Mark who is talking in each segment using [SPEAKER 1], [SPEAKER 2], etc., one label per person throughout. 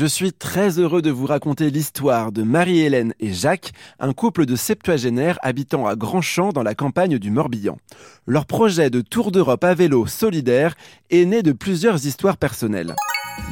[SPEAKER 1] Je suis très heureux de vous raconter l'histoire de Marie-Hélène et Jacques, un couple de septuagénaires habitant à Grandchamp dans la campagne du Morbihan. Leur projet de tour d'Europe à vélo solidaire est né de plusieurs histoires personnelles.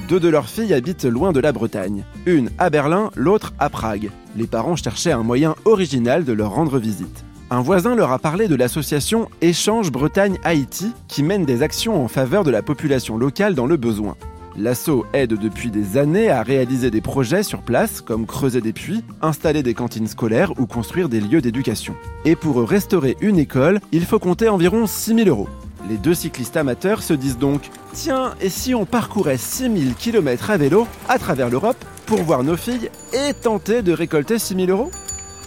[SPEAKER 1] Deux de leurs filles habitent loin de la Bretagne, une à Berlin, l'autre à Prague. Les parents cherchaient un moyen original de leur rendre visite. Un voisin leur a parlé de l'association Échange Bretagne-Haïti qui mène des actions en faveur de la population locale dans le besoin. L'asso aide depuis des années à réaliser des projets sur place, comme creuser des puits, installer des cantines scolaires ou construire des lieux d'éducation. Et pour restaurer une école, il faut compter environ 6000 euros. Les deux cyclistes amateurs se disent donc Tiens, et si on parcourait 6000 km à vélo à travers l'Europe pour voir nos filles et tenter de récolter 6000 euros?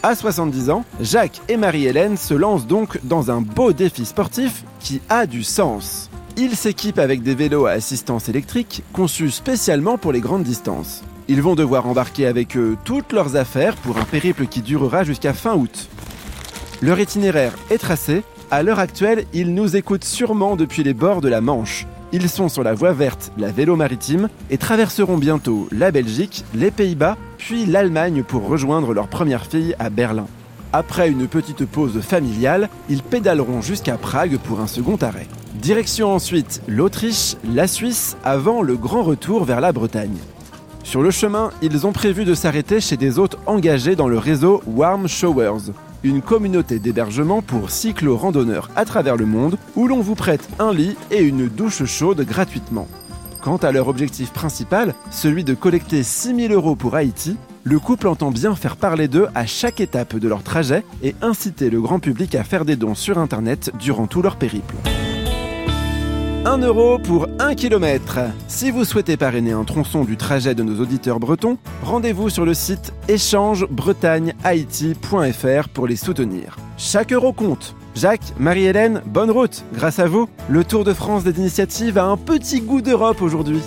[SPEAKER 1] À 70 ans, Jacques et Marie-Hélène se lancent donc dans un beau défi sportif qui a du sens. Ils s'équipent avec des vélos à assistance électrique conçus spécialement pour les grandes distances. Ils vont devoir embarquer avec eux toutes leurs affaires pour un périple qui durera jusqu'à fin août. Leur itinéraire est tracé. À l'heure actuelle, ils nous écoutent sûrement depuis les bords de la Manche. Ils sont sur la voie verte, la vélo maritime, et traverseront bientôt la Belgique, les Pays-Bas, puis l'Allemagne pour rejoindre leur première fille à Berlin. Après une petite pause familiale, ils pédaleront jusqu'à Prague pour un second arrêt. Direction ensuite l'Autriche, la Suisse, avant le grand retour vers la Bretagne. Sur le chemin, ils ont prévu de s'arrêter chez des hôtes engagés dans le réseau Warm Showers, une communauté d'hébergement pour cyclo-randonneurs à travers le monde où l'on vous prête un lit et une douche chaude gratuitement. Quant à leur objectif principal, celui de collecter 6000 euros pour Haïti, le couple entend bien faire parler d'eux à chaque étape de leur trajet et inciter le grand public à faire des dons sur Internet durant tout leur périple. 1 euro pour 1 km. Si vous souhaitez parrainer un tronçon du trajet de nos auditeurs bretons, rendez-vous sur le site échangebretagnehaïti.fr pour les soutenir. Chaque euro compte. Jacques, Marie-Hélène, bonne route. Grâce à vous, le Tour de France des initiatives a un petit goût d'Europe aujourd'hui.